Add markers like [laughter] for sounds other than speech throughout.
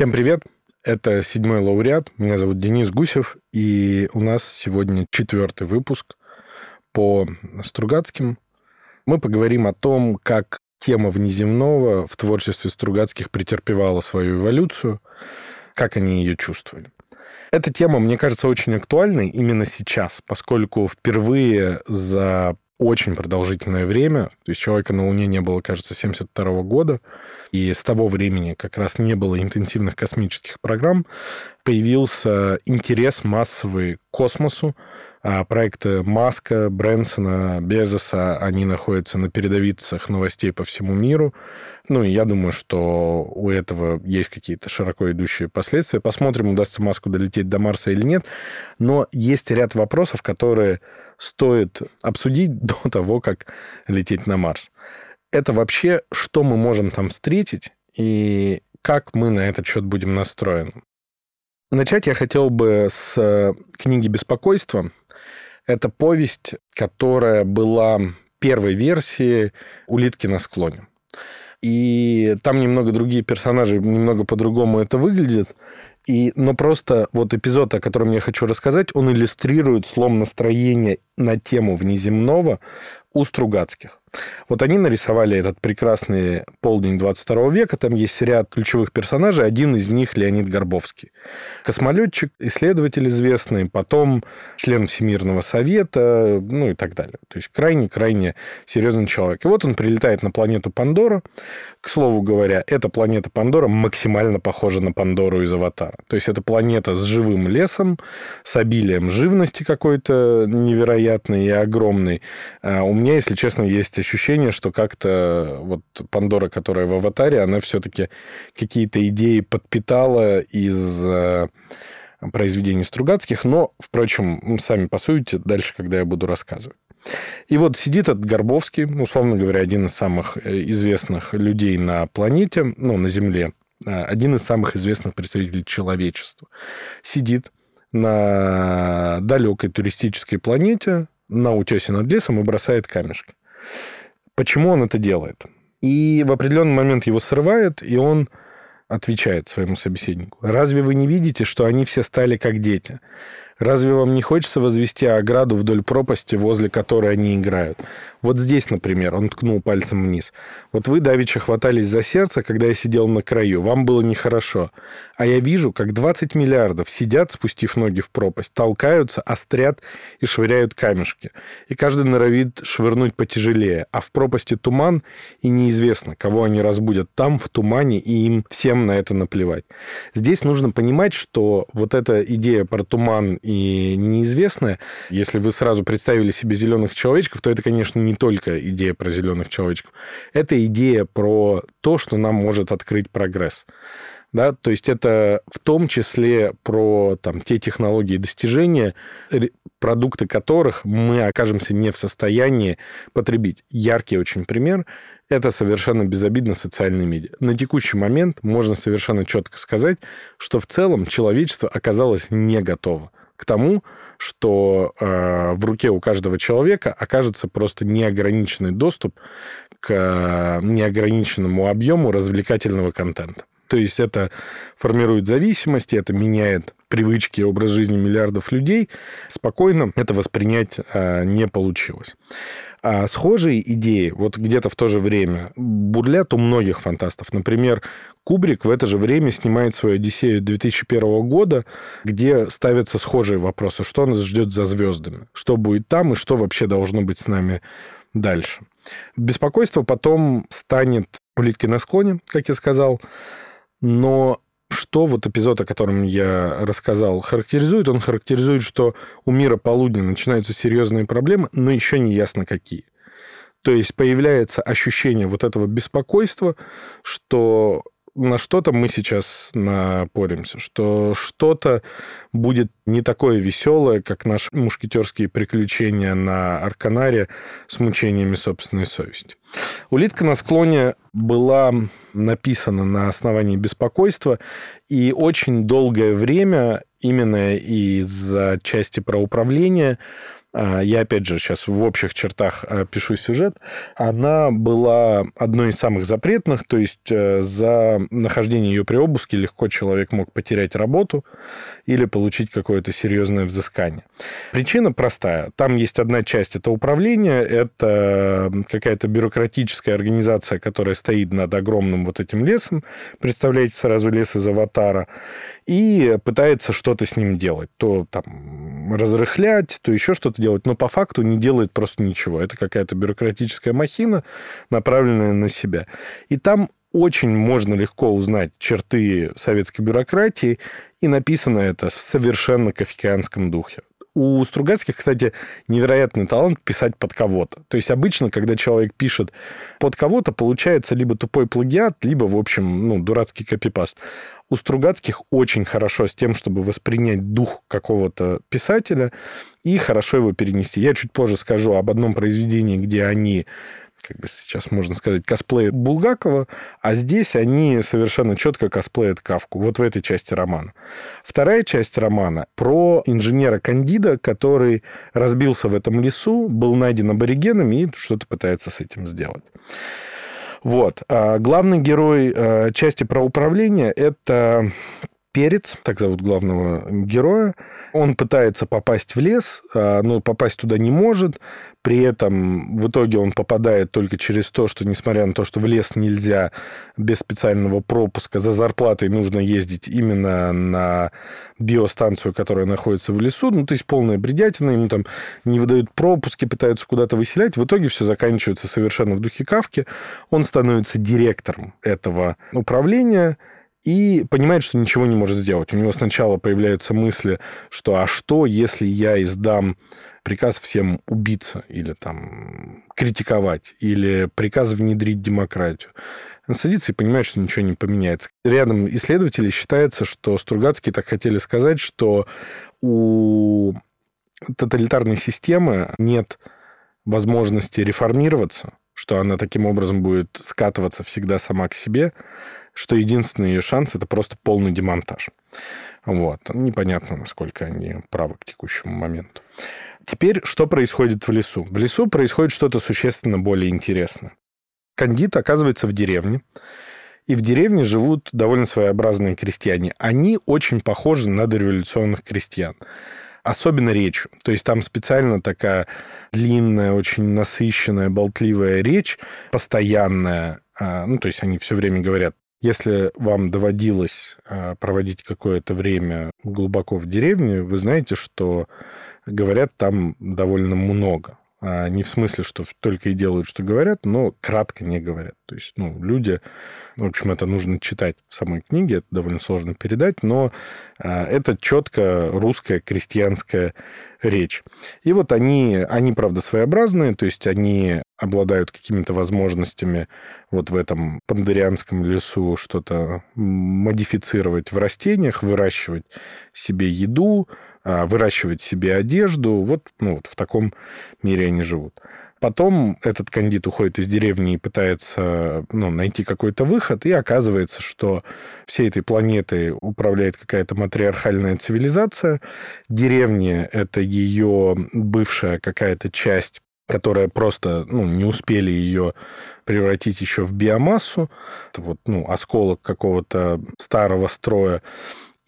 Всем привет! Это седьмой лауреат. Меня зовут Денис Гусев, и у нас сегодня четвертый выпуск по Стругацким. Мы поговорим о том, как тема внеземного в творчестве Стругацких претерпевала свою эволюцию, как они ее чувствовали. Эта тема, мне кажется, очень актуальной именно сейчас, поскольку впервые за очень продолжительное время, то есть человека на Луне не было, кажется, 72 года, и с того времени как раз не было интенсивных космических программ, появился интерес массовый к космосу, а проекты Маска, Брэнсона, Безоса, они находятся на передовицах новостей по всему миру. Ну, и я думаю, что у этого есть какие-то широко идущие последствия. Посмотрим, удастся Маску долететь до Марса или нет. Но есть ряд вопросов, которые стоит обсудить [laughs] до того, как лететь на Марс. Это вообще, что мы можем там встретить и как мы на этот счет будем настроены. Начать я хотел бы с э, книги «Беспокойство», это повесть, которая была первой версией «Улитки на склоне». И там немного другие персонажи, немного по-другому это выглядит. И, но просто вот эпизод, о котором я хочу рассказать, он иллюстрирует слом настроения на тему внеземного у Стругацких. Вот они нарисовали этот прекрасный полдень 22 века. Там есть ряд ключевых персонажей. Один из них Леонид Горбовский. Космолетчик, исследователь известный, потом член Всемирного совета, ну и так далее. То есть крайне-крайне серьезный человек. И вот он прилетает на планету Пандора. К слову говоря, эта планета Пандора максимально похожа на Пандору из «Аватара». То есть это планета с живым лесом, с обилием живности какой-то невероятной и огромной. А у меня, если честно, есть ощущение, что как-то вот Пандора, которая в «Аватаре», она все-таки какие-то идеи подпитала из э, произведений Стругацких, но, впрочем, сами посудите дальше, когда я буду рассказывать. И вот сидит этот Горбовский, условно говоря, один из самых э, известных людей на планете, ну, на Земле, э, один из самых известных представителей человечества. Сидит на далекой туристической планете, на утесе над лесом и бросает камешки. Почему он это делает? И в определенный момент его срывает, и он отвечает своему собеседнику. Разве вы не видите, что они все стали как дети? Разве вам не хочется возвести ограду вдоль пропасти, возле которой они играют? Вот здесь, например, он ткнул пальцем вниз. Вот вы, давеча, хватались за сердце, когда я сидел на краю. Вам было нехорошо. А я вижу, как 20 миллиардов сидят, спустив ноги в пропасть, толкаются, острят и швыряют камешки. И каждый норовит швырнуть потяжелее. А в пропасти туман, и неизвестно, кого они разбудят там, в тумане, и им всем на это наплевать. Здесь нужно понимать, что вот эта идея про туман неизвестное. Если вы сразу представили себе зеленых человечков, то это, конечно, не только идея про зеленых человечков. Это идея про то, что нам может открыть прогресс. Да, то есть это в том числе про там, те технологии и достижения, продукты которых мы окажемся не в состоянии потребить. Яркий очень пример это совершенно безобидно социальные медиа. На текущий момент можно совершенно четко сказать, что в целом человечество оказалось не готово к тому, что э, в руке у каждого человека окажется просто неограниченный доступ к э, неограниченному объему развлекательного контента. То есть это формирует зависимости, это меняет привычки образ жизни миллиардов людей. Спокойно это воспринять э, не получилось. А схожие идеи вот где-то в то же время бурлят у многих фантастов. Например, Кубрик в это же время снимает свою «Одиссею» 2001 года, где ставятся схожие вопросы. Что нас ждет за звездами? Что будет там и что вообще должно быть с нами дальше? Беспокойство потом станет улитки на склоне, как я сказал, но что вот эпизод, о котором я рассказал, характеризует? Он характеризует, что у мира полудня начинаются серьезные проблемы, но еще не ясно какие. То есть появляется ощущение вот этого беспокойства, что на что-то мы сейчас напоримся, что что-то будет не такое веселое, как наши мушкетерские приключения на Арканаре с мучениями собственной совести. «Улитка на склоне» была написана на основании беспокойства, и очень долгое время именно из-за части про управление я, опять же, сейчас в общих чертах а, пишу сюжет, она была одной из самых запретных, то есть э, за нахождение ее при обыске легко человек мог потерять работу или получить какое-то серьезное взыскание. Причина простая. Там есть одна часть, это управление, это какая-то бюрократическая организация, которая стоит над огромным вот этим лесом, представляете сразу лес из аватара, и пытается что-то с ним делать. То там разрыхлять, то еще что-то делать, но по факту не делает просто ничего. Это какая-то бюрократическая махина, направленная на себя. И там очень можно легко узнать черты советской бюрократии, и написано это в совершенно кафкианском духе у Стругацких, кстати, невероятный талант писать под кого-то. То есть обычно, когда человек пишет под кого-то, получается либо тупой плагиат, либо, в общем, ну, дурацкий копипаст. У Стругацких очень хорошо с тем, чтобы воспринять дух какого-то писателя и хорошо его перенести. Я чуть позже скажу об одном произведении, где они как бы сейчас можно сказать, косплеят Булгакова, а здесь они совершенно четко косплеят Кавку, вот в этой части романа. Вторая часть романа про инженера Кандида, который разбился в этом лесу, был найден аборигенами и что-то пытается с этим сделать. Вот. А главный герой э, части про управление – это Перец, так зовут главного героя. Он пытается попасть в лес, а, но попасть туда не может. При этом в итоге он попадает только через то, что, несмотря на то, что в лес нельзя без специального пропуска, за зарплатой нужно ездить именно на биостанцию, которая находится в лесу. Ну, то есть полная бредятина, ему там не выдают пропуски, пытаются куда-то выселять. В итоге все заканчивается совершенно в духе Кавки. Он становится директором этого управления – и понимает, что ничего не может сделать. У него сначала появляются мысли, что а что, если я издам приказ всем убиться или там критиковать, или приказ внедрить демократию. Он садится и понимает, что ничего не поменяется. Рядом исследователи считается, что Стругацкие так хотели сказать, что у тоталитарной системы нет возможности реформироваться, что она таким образом будет скатываться всегда сама к себе, что единственный ее шанс – это просто полный демонтаж. Вот. Непонятно, насколько они правы к текущему моменту. Теперь, что происходит в лесу? В лесу происходит что-то существенно более интересное. Кандид оказывается в деревне, и в деревне живут довольно своеобразные крестьяне. Они очень похожи на дореволюционных крестьян. Особенно речь. То есть там специально такая длинная, очень насыщенная, болтливая речь, постоянная. А, ну, то есть они все время говорят если вам доводилось а, проводить какое-то время глубоко в деревне, вы знаете, что говорят там довольно много. А не в смысле, что только и делают, что говорят, но кратко не говорят. То есть, ну, люди, в общем, это нужно читать в самой книге, это довольно сложно передать, но а, это четко русская крестьянская речь. И вот они, они, правда, своеобразные, то есть они обладают какими-то возможностями вот в этом пандерианском лесу что-то модифицировать в растениях, выращивать себе еду, а, выращивать себе одежду. Вот, ну, вот в таком мире они живут. Потом этот кандид уходит из деревни и пытается ну, найти какой-то выход, и оказывается, что всей этой планетой управляет какая-то матриархальная цивилизация. Деревня — это ее бывшая какая-то часть которая просто ну, не успели ее превратить еще в биомассу. Это вот ну, осколок какого-то старого строя.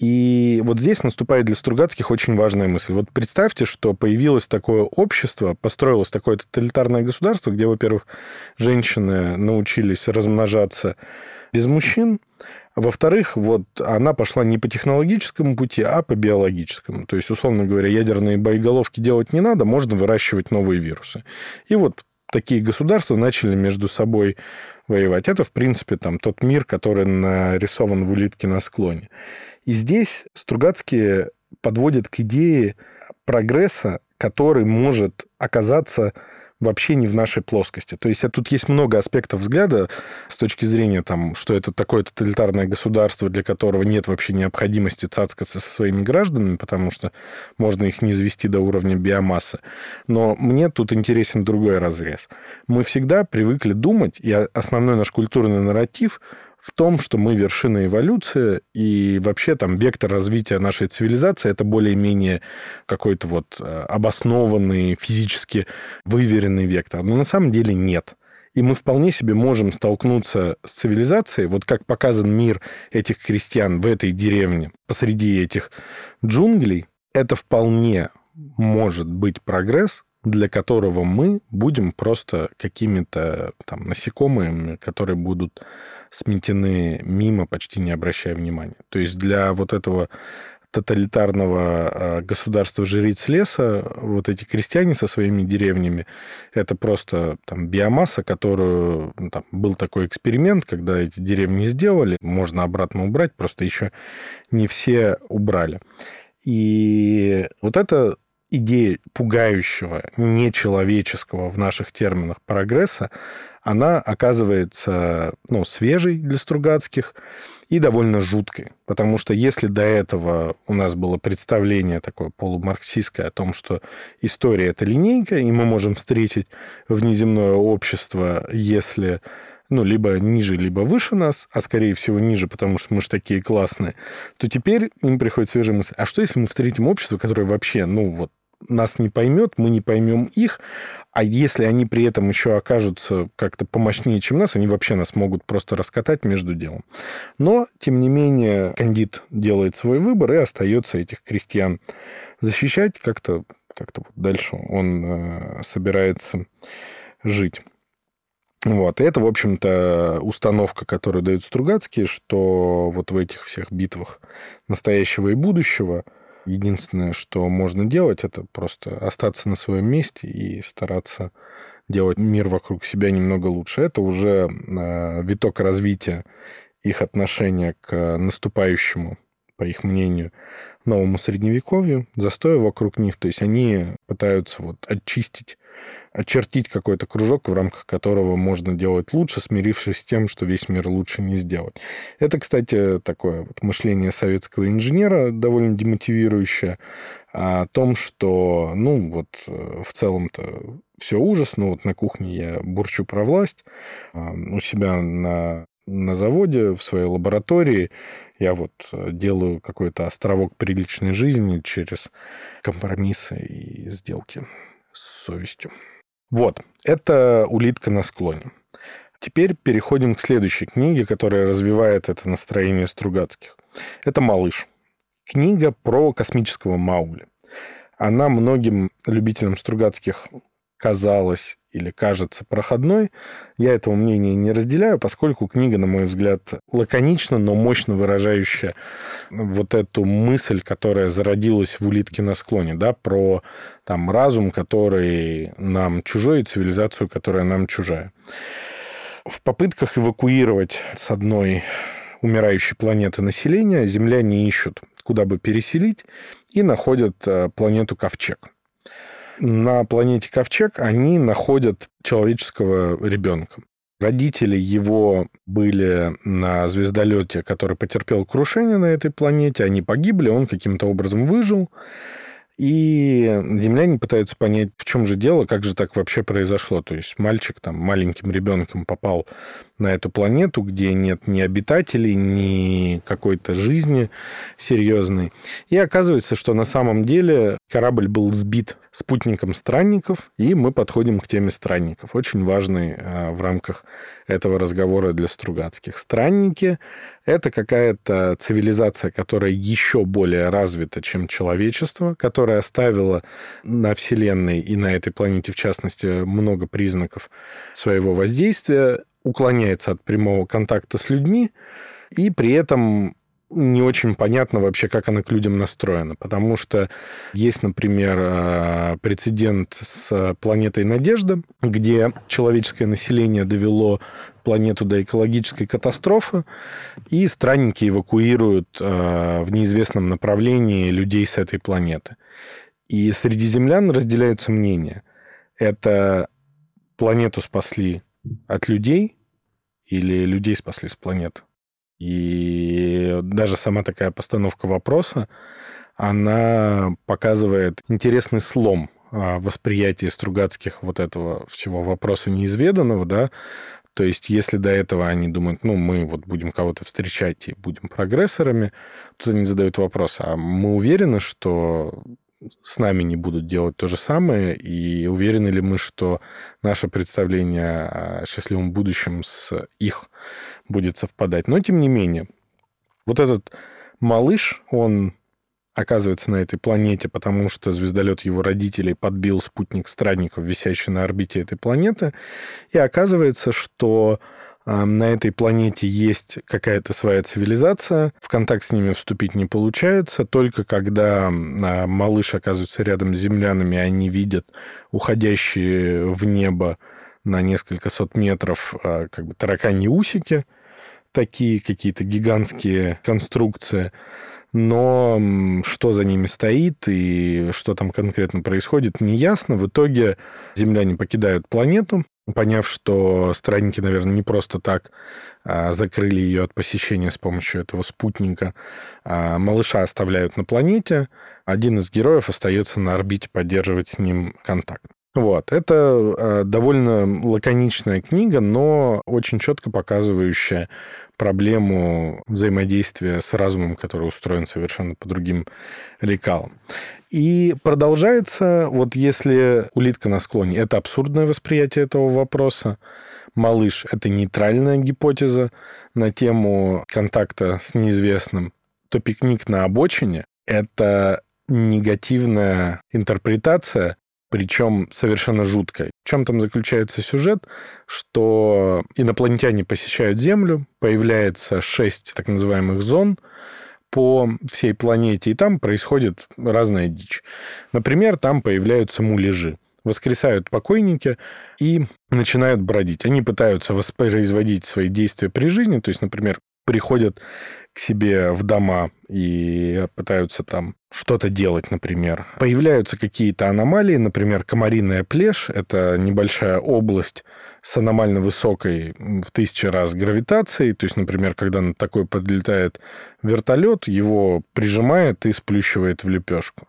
И вот здесь наступает для Стругацких очень важная мысль. Вот представьте, что появилось такое общество, построилось такое тоталитарное государство, где, во-первых, женщины научились размножаться без мужчин, во-вторых, вот она пошла не по технологическому пути, а по биологическому. То есть, условно говоря, ядерные боеголовки делать не надо, можно выращивать новые вирусы. И вот такие государства начали между собой воевать. Это, в принципе, там тот мир, который нарисован в «Улитке на склоне». И здесь Стругацкие подводят к идее прогресса, который может оказаться вообще не в нашей плоскости. То есть тут есть много аспектов взгляда с точки зрения, там, что это такое тоталитарное государство, для которого нет вообще необходимости цацкаться со своими гражданами, потому что можно их не извести до уровня биомассы. Но мне тут интересен другой разрез. Мы всегда привыкли думать, и основной наш культурный нарратив в том, что мы вершина эволюции, и вообще там вектор развития нашей цивилизации это более-менее какой-то вот э, обоснованный, физически выверенный вектор. Но на самом деле нет. И мы вполне себе можем столкнуться с цивилизацией, вот как показан мир этих крестьян в этой деревне, посреди этих джунглей, это вполне может быть прогресс, для которого мы будем просто какими-то там насекомыми, которые будут сметены мимо, почти не обращая внимания. То есть для вот этого тоталитарного а, государства жриц леса, вот эти крестьяне со своими деревнями, это просто там биомасса, которую... Ну, там, был такой эксперимент, когда эти деревни сделали, можно обратно убрать, просто еще не все убрали. И вот это идея пугающего, нечеловеческого в наших терминах прогресса, она оказывается ну, свежей для Стругацких и довольно жуткой. Потому что если до этого у нас было представление такое полумарксистское о том, что история – это линейка, и мы можем встретить внеземное общество, если ну, либо ниже, либо выше нас, а скорее всего ниже, потому что мы же такие классные, то теперь им приходит свежая мысль, а что если мы встретим общество, которое вообще, ну, вот нас не поймет, мы не поймем их, а если они при этом еще окажутся как-то помощнее, чем нас, они вообще нас могут просто раскатать между делом. Но, тем не менее, кандид делает свой выбор и остается этих крестьян защищать как-то как-то вот дальше он э, собирается жить. Вот. И это, в общем-то, установка, которую дают Стругацкие, что вот в этих всех битвах настоящего и будущего – Единственное, что можно делать, это просто остаться на своем месте и стараться делать мир вокруг себя немного лучше. Это уже э, виток развития их отношения к наступающему, по их мнению, новому средневековью, застоя вокруг них. То есть они пытаются вот очистить очертить какой-то кружок, в рамках которого можно делать лучше, смирившись с тем, что весь мир лучше не сделать. Это, кстати, такое вот мышление советского инженера, довольно демотивирующее, о том, что, ну, вот э, в целом-то все ужасно. Вот на кухне я бурчу про власть, а, у себя на на заводе, в своей лаборатории. Я вот э, делаю какой-то островок приличной жизни через компромиссы и сделки с совестью. Вот, это «Улитка на склоне». Теперь переходим к следующей книге, которая развивает это настроение Стругацких. Это «Малыш». Книга про космического Маугли. Она многим любителям Стругацких казалась или кажется проходной. Я этого мнения не разделяю, поскольку книга, на мой взгляд, лаконично, но мощно выражающая вот эту мысль, которая зародилась в «Улитке на склоне», да, про там, разум, который нам чужой, и цивилизацию, которая нам чужая. В попытках эвакуировать с одной умирающей планеты населения земляне ищут, куда бы переселить, и находят э, планету Ковчег на планете Ковчег они находят человеческого ребенка. Родители его были на звездолете, который потерпел крушение на этой планете. Они погибли, он каким-то образом выжил. И земляне пытаются понять, в чем же дело, как же так вообще произошло. То есть мальчик там маленьким ребенком попал на эту планету, где нет ни обитателей, ни какой-то жизни серьезной. И оказывается, что на самом деле корабль был сбит спутником странников, и мы подходим к теме странников. Очень важный а, в рамках этого разговора для Стругацких. Странники — это какая-то цивилизация, которая еще более развита, чем человечество, которая оставила на Вселенной и на этой планете, в частности, много признаков своего воздействия, уклоняется от прямого контакта с людьми, и при этом не очень понятно вообще, как она к людям настроена, потому что есть, например, э, прецедент с планетой Надежда, где человеческое население довело планету до экологической катастрофы, и странники эвакуируют э, в неизвестном направлении людей с этой планеты. И среди землян разделяются мнения. Это планету спасли от людей или людей спасли с планеты? И даже сама такая постановка вопроса, она показывает интересный слом а, восприятия Стругацких вот этого всего вопроса неизведанного, да, То есть, если до этого они думают, ну, мы вот будем кого-то встречать и будем прогрессорами, то они задают вопрос, а мы уверены, что с нами не будут делать то же самое, и уверены ли мы, что наше представление о счастливом будущем с их будет совпадать. Но, тем не менее, вот этот малыш, он оказывается на этой планете, потому что звездолет его родителей подбил спутник странников, висящий на орбите этой планеты. И оказывается, что на этой планете есть какая-то своя цивилизация, в контакт с ними вступить не получается, только когда малыш оказывается рядом с землянами, они видят уходящие в небо на несколько сот метров а, как бы тараканьи усики, такие какие-то гигантские конструкции, но что за ними стоит и что там конкретно происходит, не ясно. В итоге земляне покидают планету, поняв, что странники, наверное, не просто так а, закрыли ее от посещения с помощью этого спутника. А малыша оставляют на планете, один из героев остается на орбите поддерживать с ним контакт. Вот. Это э, довольно лаконичная книга, но очень четко показывающая проблему взаимодействия с разумом, который устроен совершенно по другим лекалам. И продолжается, вот если улитка на склоне, это абсурдное восприятие этого вопроса, малыш – это нейтральная гипотеза на тему контакта с неизвестным, то пикник на обочине – это негативная интерпретация причем совершенно жуткой. В чем там заключается сюжет? Что инопланетяне посещают Землю, появляется шесть так называемых зон по всей планете, и там происходит разная дичь. Например, там появляются муляжи воскресают покойники и начинают бродить. Они пытаются воспроизводить свои действия при жизни, то есть, например, приходят к себе в дома и пытаются там что-то делать, например. Появляются какие-то аномалии, например, комариная плешь. Это небольшая область с аномально высокой в тысячи раз гравитацией. То есть, например, когда на такой подлетает вертолет, его прижимает и сплющивает в лепешку.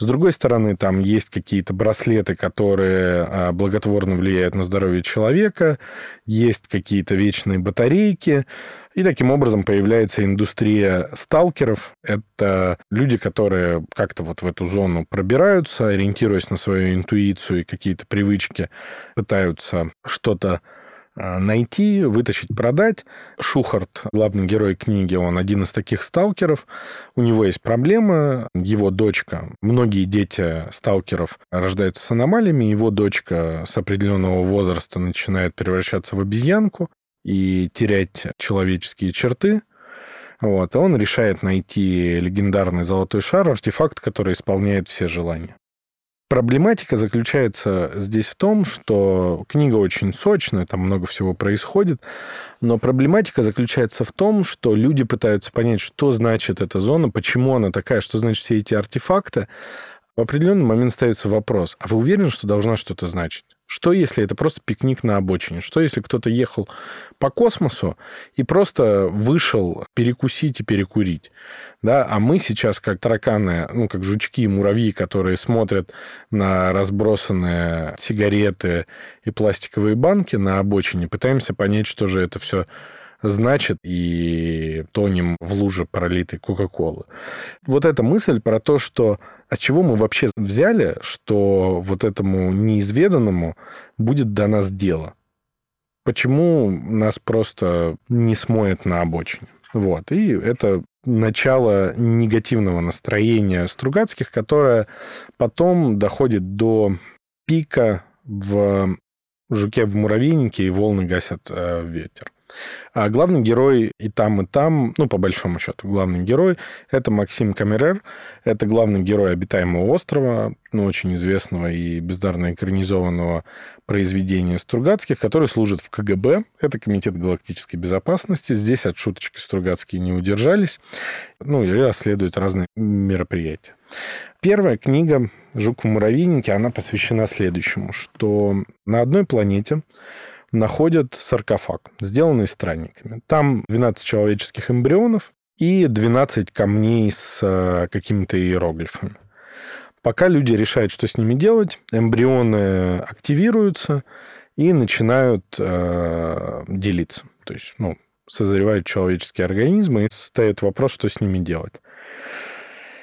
С другой стороны, там есть какие-то браслеты, которые а, благотворно влияют на здоровье человека, есть какие-то вечные батарейки, и таким образом появляется индустрия сталкеров. Это люди, которые как-то вот в эту зону пробираются, ориентируясь на свою интуицию и какие-то привычки, пытаются что-то найти, вытащить, продать. Шухарт, главный герой книги, он один из таких сталкеров. У него есть проблема. Его дочка, многие дети сталкеров рождаются с аномалиями. Его дочка с определенного возраста начинает превращаться в обезьянку и терять человеческие черты. Вот. он решает найти легендарный золотой шар, артефакт, который исполняет все желания. Проблематика заключается здесь в том, что книга очень сочная, там много всего происходит, но проблематика заключается в том, что люди пытаются понять, что значит эта зона, почему она такая, что значит все эти артефакты. В определенный момент ставится вопрос, а вы уверены, что должна что-то значить? Что, если это просто пикник на обочине? Что, если кто-то ехал по космосу и просто вышел перекусить и перекурить? Да? А мы сейчас, как тараканы, ну, как жучки и муравьи, которые смотрят на разбросанные сигареты и пластиковые банки на обочине, пытаемся понять, что же это все значит, и тонем в луже пролитой Кока-Колы. Вот эта мысль про то, что а с чего мы вообще взяли, что вот этому неизведанному будет до нас дело? Почему нас просто не смоет на обочине? Вот. И это начало негативного настроения Стругацких, которое потом доходит до пика в «Жуке в муравейнике» и «Волны гасят э, ветер». А главный герой и там, и там, ну, по большому счету, главный герой – это Максим Камерер. Это главный герой «Обитаемого острова», ну, очень известного и бездарно экранизованного произведения Стругацких, который служит в КГБ. Это Комитет галактической безопасности. Здесь от шуточки Стругацкие не удержались. Ну, и расследуют разные мероприятия. Первая книга «Жук в муравейнике», она посвящена следующему, что на одной планете находят саркофаг, сделанный странниками. Там 12 человеческих эмбрионов и 12 камней с э, какими-то иероглифами. Пока люди решают, что с ними делать, эмбрионы активируются, и начинают э, делиться. То есть, ну, созревают человеческие организмы, и встает вопрос, что с ними делать.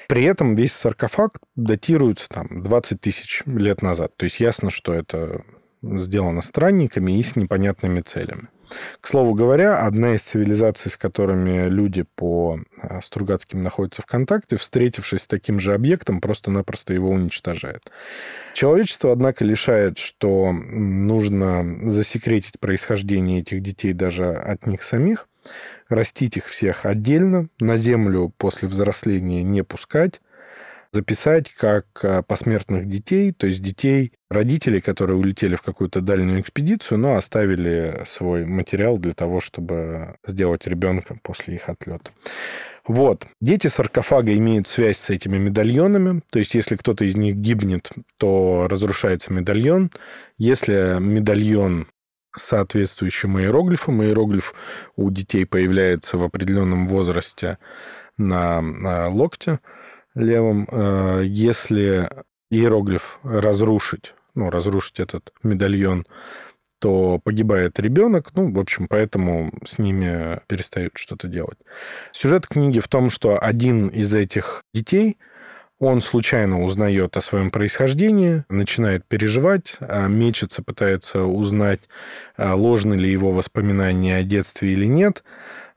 При этом весь саркофаг датируется там 20 тысяч лет назад. То есть ясно, что это сделано странниками и с непонятными целями. К слову говоря, одна из цивилизаций, с которыми люди по э, Стругацким находятся в контакте, встретившись с таким же объектом, просто-напросто его уничтожает. Человечество, однако, лишает, что нужно засекретить происхождение этих детей даже от них самих, растить их всех отдельно, на землю после взросления не пускать, записать как э, посмертных детей, то есть детей родителей, которые улетели в какую-то дальнюю экспедицию, но оставили свой материал для того, чтобы сделать ребенка после их отлета. Вот. Дети саркофага имеют связь с этими медальонами. То есть, если кто-то из них гибнет, то разрушается медальон. Если медальон соответствующим иероглифом, иероглиф у детей появляется в определенном возрасте на, на локте, левым, э, если иероглиф разрушить, ну, разрушить этот медальон, то погибает ребенок. Ну, в общем, поэтому с ними перестают что-то делать. Сюжет книги в том, что один из этих детей, он случайно узнает о своем происхождении, начинает переживать, а мечется, пытается узнать, а ложны ли его воспоминания о детстве или нет.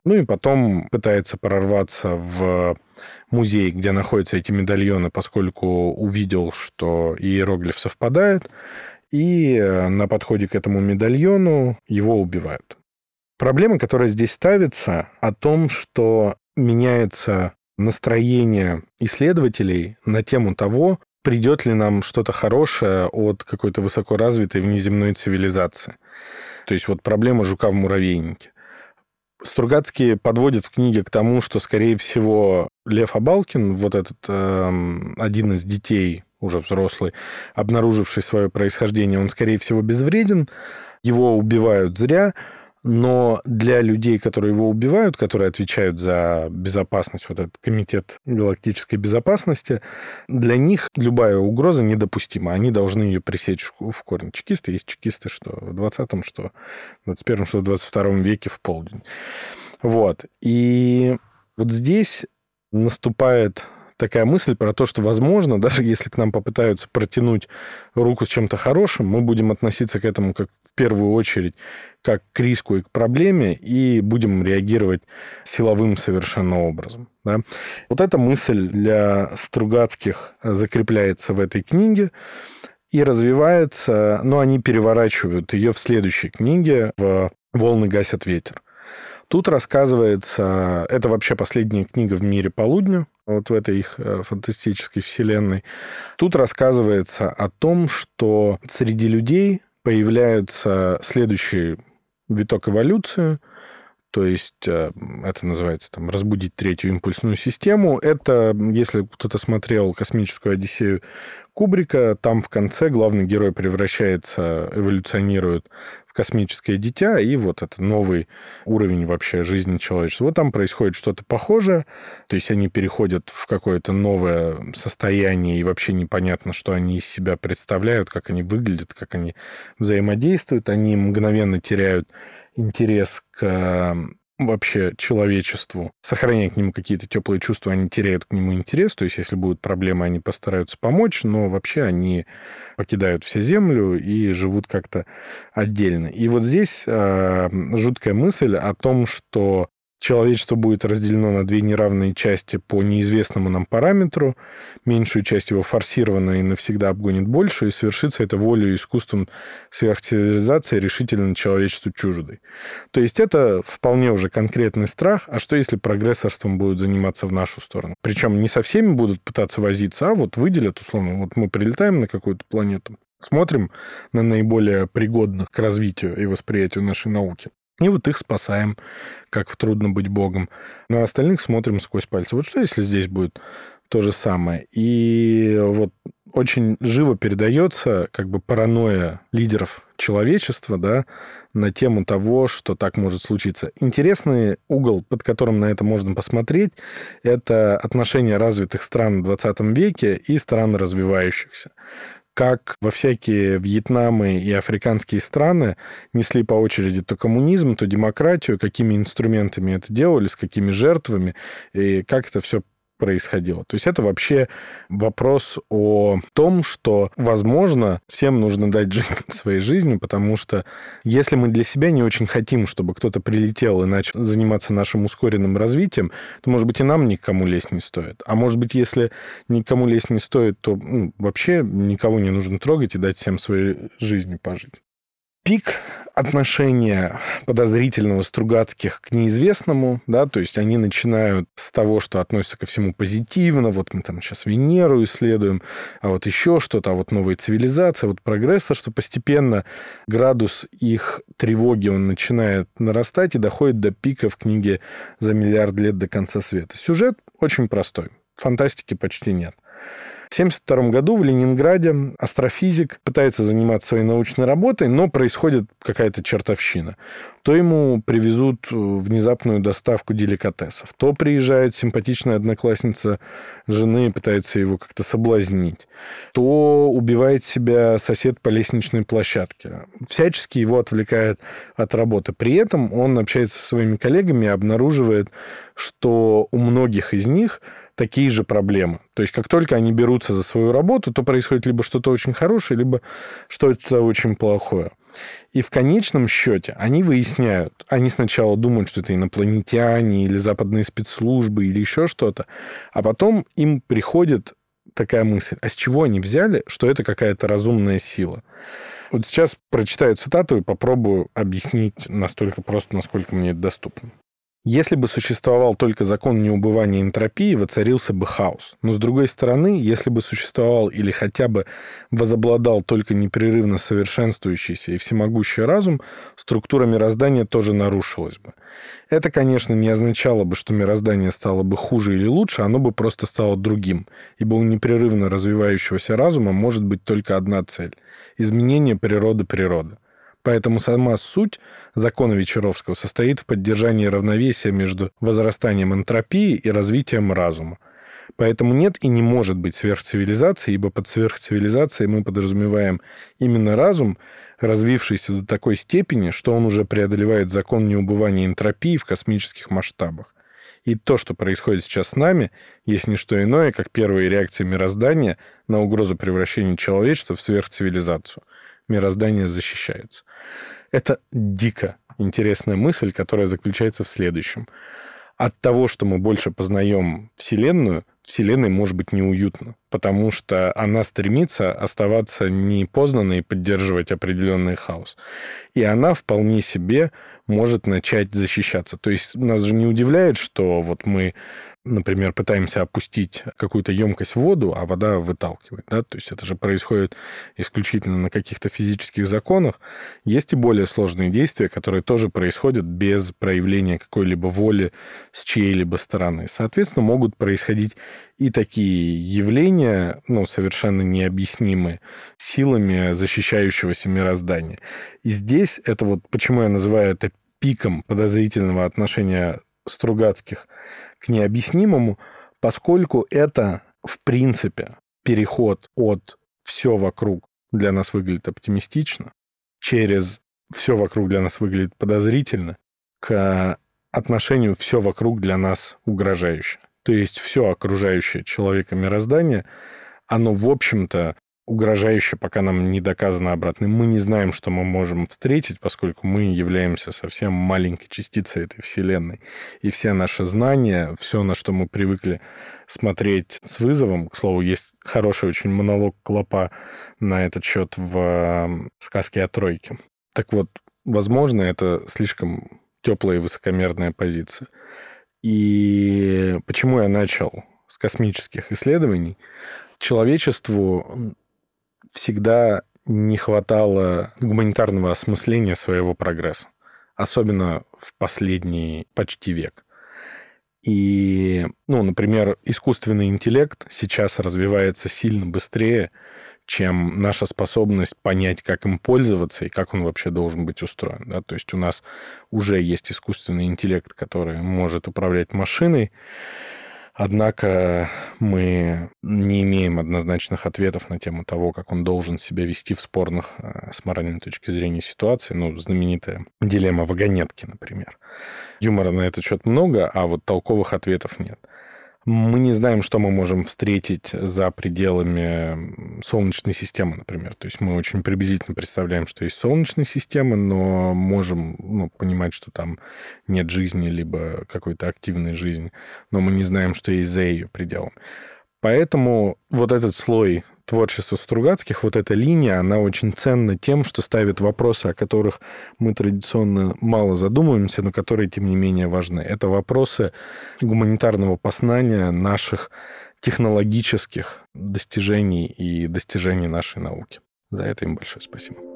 Ну и потом пытается прорваться в музей, где находятся эти медальоны, поскольку увидел, что иероглиф совпадает, и э, на подходе к этому медальону его убивают. Проблема, которая здесь ставится, о том, что меняется настроение исследователей на тему того, придет ли нам что-то хорошее от какой-то высокоразвитой внеземной цивилизации. То есть вот проблема жука в муравейнике. Стругацкий подводит в книге к тому, что, скорее всего, Лев Абалкин, вот этот э, один из детей, уже взрослый, обнаруживший свое происхождение, он, скорее всего, безвреден, его убивают зря, но для людей, которые его убивают, которые отвечают за безопасность, вот этот комитет галактической безопасности, для них любая угроза недопустима. Они должны ее пресечь в корне. Чекисты есть чекисты, что в 20-м, что в 21-м, что в 22 веке в полдень. Вот. И вот здесь наступает такая мысль про то, что, возможно, [laughs] даже если к нам попытаются протянуть руку с чем-то хорошим, мы будем относиться к этому как в первую очередь как к риску и к проблеме, и будем реагировать силовым совершенно образом. Да? Вот эта мысль для Стругацких закрепляется в этой книге и развивается, но они переворачивают ее в следующей книге в «Волны гасят ветер». Тут рассказывается, это вообще последняя книга в мире полудня, вот в этой их э, фантастической вселенной. Тут рассказывается о том, что среди людей появляются следующий виток эволюции, то есть э, это называется там разбудить третью импульсную систему. Это, если кто-то смотрел «Космическую Одиссею» Кубрика, там в конце главный герой превращается, эволюционирует в космическое дитя, и вот это новый уровень вообще жизни человечества. Вот там происходит что-то похожее, то есть они переходят в какое-то новое состояние, и вообще непонятно, что они из себя представляют, как они выглядят, как они взаимодействуют, они мгновенно теряют интерес к вообще человечеству, сохраняя к нему какие-то теплые чувства, они теряют к нему интерес. То есть, если будут проблемы, они постараются помочь, но вообще они покидают все землю и живут как-то отдельно. И вот здесь э, жуткая мысль о том, что Человечество будет разделено на две неравные части по неизвестному нам параметру. Меньшую часть его форсировано и навсегда обгонит большую, и совершится это волей и искусством сверхцивилизации решительно человечеству чуждой. То есть это вполне уже конкретный страх. А что, если прогрессорством будут заниматься в нашу сторону? Причем не со всеми будут пытаться возиться, а вот выделят, условно, вот мы прилетаем на какую-то планету, смотрим на наиболее пригодных к развитию и восприятию нашей науки. И вот их спасаем, как в «Трудно быть Богом». На остальных смотрим сквозь пальцы. Вот что, если здесь будет то же самое? И вот очень живо передается как бы паранойя лидеров человечества, да, на тему того, что так может случиться. Интересный угол, под которым на это можно посмотреть, это отношения развитых стран в 20 веке и стран развивающихся. Как во всякие Вьетнамы и африканские страны несли по очереди то коммунизм, то демократию, какими инструментами это делали, с какими жертвами, и как это все происходило. То есть это вообще вопрос о том, что, возможно, всем нужно дать жить [laughs] своей жизнью, потому что если мы для себя не очень хотим, чтобы кто-то прилетел и начал заниматься нашим ускоренным развитием, то, может быть, и нам никому лезть не стоит. А может быть, если никому лезть не стоит, то ну, вообще никого не нужно трогать и дать всем своей жизнью пожить пик отношения подозрительного Стругацких к неизвестному, да, то есть они начинают с того, что относятся ко всему позитивно, вот мы там сейчас Венеру исследуем, а вот еще что-то, а вот новая цивилизация, вот прогресса, что постепенно градус их тревоги, он начинает нарастать и доходит до пика в книге «За миллиард лет до конца света». Сюжет очень простой, фантастики почти нет – в 1972 году в Ленинграде астрофизик пытается заниматься своей научной работой, но происходит какая-то чертовщина. То ему привезут э, внезапную доставку деликатесов, то приезжает симпатичная одноклассница жены и пытается его как-то соблазнить, то убивает себя сосед по лестничной площадке. Всячески его отвлекает от работы. При этом он общается со своими коллегами и обнаруживает, что у многих из них такие же проблемы. То есть как только они берутся за свою работу, то происходит либо что-то очень хорошее, либо что-то очень плохое. И в конечном счете они выясняют, они сначала думают, что это инопланетяне или западные спецслужбы или еще что-то, а потом им приходит такая мысль, а с чего они взяли, что это какая-то разумная сила? Вот сейчас прочитаю цитату и попробую объяснить настолько просто, насколько мне это доступно. Если бы существовал только закон неубывания энтропии, воцарился бы хаос. Но, с другой стороны, если бы существовал или хотя бы возобладал только непрерывно совершенствующийся и всемогущий разум, структура мироздания тоже нарушилась бы. Это, конечно, не означало бы, что мироздание стало бы хуже или лучше, оно бы просто стало другим, ибо у непрерывно развивающегося разума может быть только одна цель – изменение природы природы. Поэтому сама суть закона Вечеровского состоит в поддержании равновесия между возрастанием энтропии и развитием разума. Поэтому нет и не может быть сверхцивилизации, ибо под сверхцивилизацией мы подразумеваем именно разум, развившийся до такой степени, что он уже преодолевает закон неубывания энтропии в космических масштабах. И то, что происходит сейчас с нами, есть не что иное, как первые реакции мироздания на угрозу превращения человечества в сверхцивилизацию мироздание защищается. Это дико интересная мысль, которая заключается в следующем. От того, что мы больше познаем Вселенную, Вселенной может быть неуютно, потому что она стремится оставаться непознанной и поддерживать определенный хаос. И она вполне себе может начать защищаться. То есть нас же не удивляет, что вот мы например, пытаемся опустить какую-то емкость в воду, а вода выталкивает. Да? То есть это же происходит исключительно на каких-то физических законах. Есть и более сложные действия, которые тоже происходят без проявления какой-либо воли с чьей-либо стороны. Соответственно, могут происходить и такие явления, ну, совершенно необъяснимые, силами защищающегося мироздания. И здесь это вот, почему я называю это пиком подозрительного отношения Стругацких к необъяснимому, поскольку это, в принципе, переход от все вокруг для нас выглядит оптимистично, через все вокруг для нас выглядит подозрительно, к отношению все вокруг для нас угрожающе. То есть все окружающее человека мироздание, оно, в общем-то, угрожающе, пока нам не доказано обратно. Мы не знаем, что мы можем встретить, поскольку мы являемся совсем маленькой частицей этой Вселенной. И все наши знания, все, на что мы привыкли смотреть с вызовом, к слову, есть хороший очень монолог Клопа на этот счет в сказке о тройке. Так вот, возможно, это слишком теплая и высокомерная позиция. И почему я начал с космических исследований? Человечеству всегда не хватало гуманитарного осмысления своего прогресса, особенно в последний почти век. И, ну, например, искусственный интеллект сейчас развивается сильно быстрее, чем наша способность понять, как им пользоваться и как он вообще должен быть устроен. Да? То есть у нас уже есть искусственный интеллект, который может управлять машиной, Однако мы не имеем однозначных ответов на тему того, как он должен себя вести в спорных э, с моральной точки зрения ситуации. Ну, знаменитая дилемма вагонетки, например. Юмора на этот счет много, а вот толковых ответов нет. Мы не знаем, что мы можем встретить за пределами Солнечной системы, например. То есть мы очень приблизительно представляем, что есть Солнечная система, но можем ну, понимать, что там нет жизни, либо какой-то активной жизни, но мы не знаем, что есть за ее пределом. Поэтому вот этот слой творчества Стругацких, вот эта линия, она очень ценна тем, что ставит вопросы, о которых мы традиционно мало задумываемся, но которые, тем не менее, важны. Это вопросы гуманитарного познания наших технологических достижений и достижений нашей науки. За это им большое спасибо.